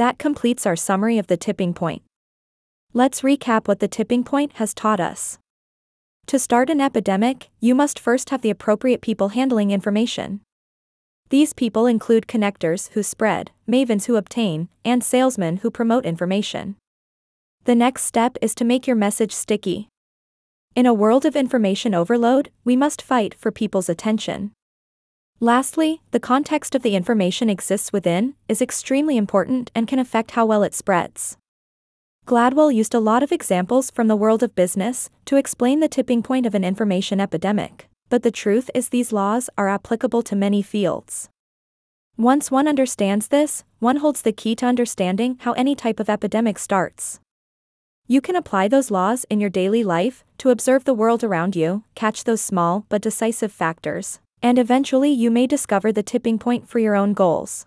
That completes our summary of the tipping point. Let's recap what the tipping point has taught us. To start an epidemic, you must first have the appropriate people handling information. These people include connectors who spread, mavens who obtain, and salesmen who promote information. The next step is to make your message sticky. In a world of information overload, we must fight for people's attention. Lastly, the context of the information exists within is extremely important and can affect how well it spreads. Gladwell used a lot of examples from the world of business to explain the tipping point of an information epidemic but the truth is these laws are applicable to many fields. Once one understands this, one holds the key to understanding how any type of epidemic starts. You can apply those laws in your daily life to observe the world around you, catch those small but decisive factors, and eventually you may discover the tipping point for your own goals.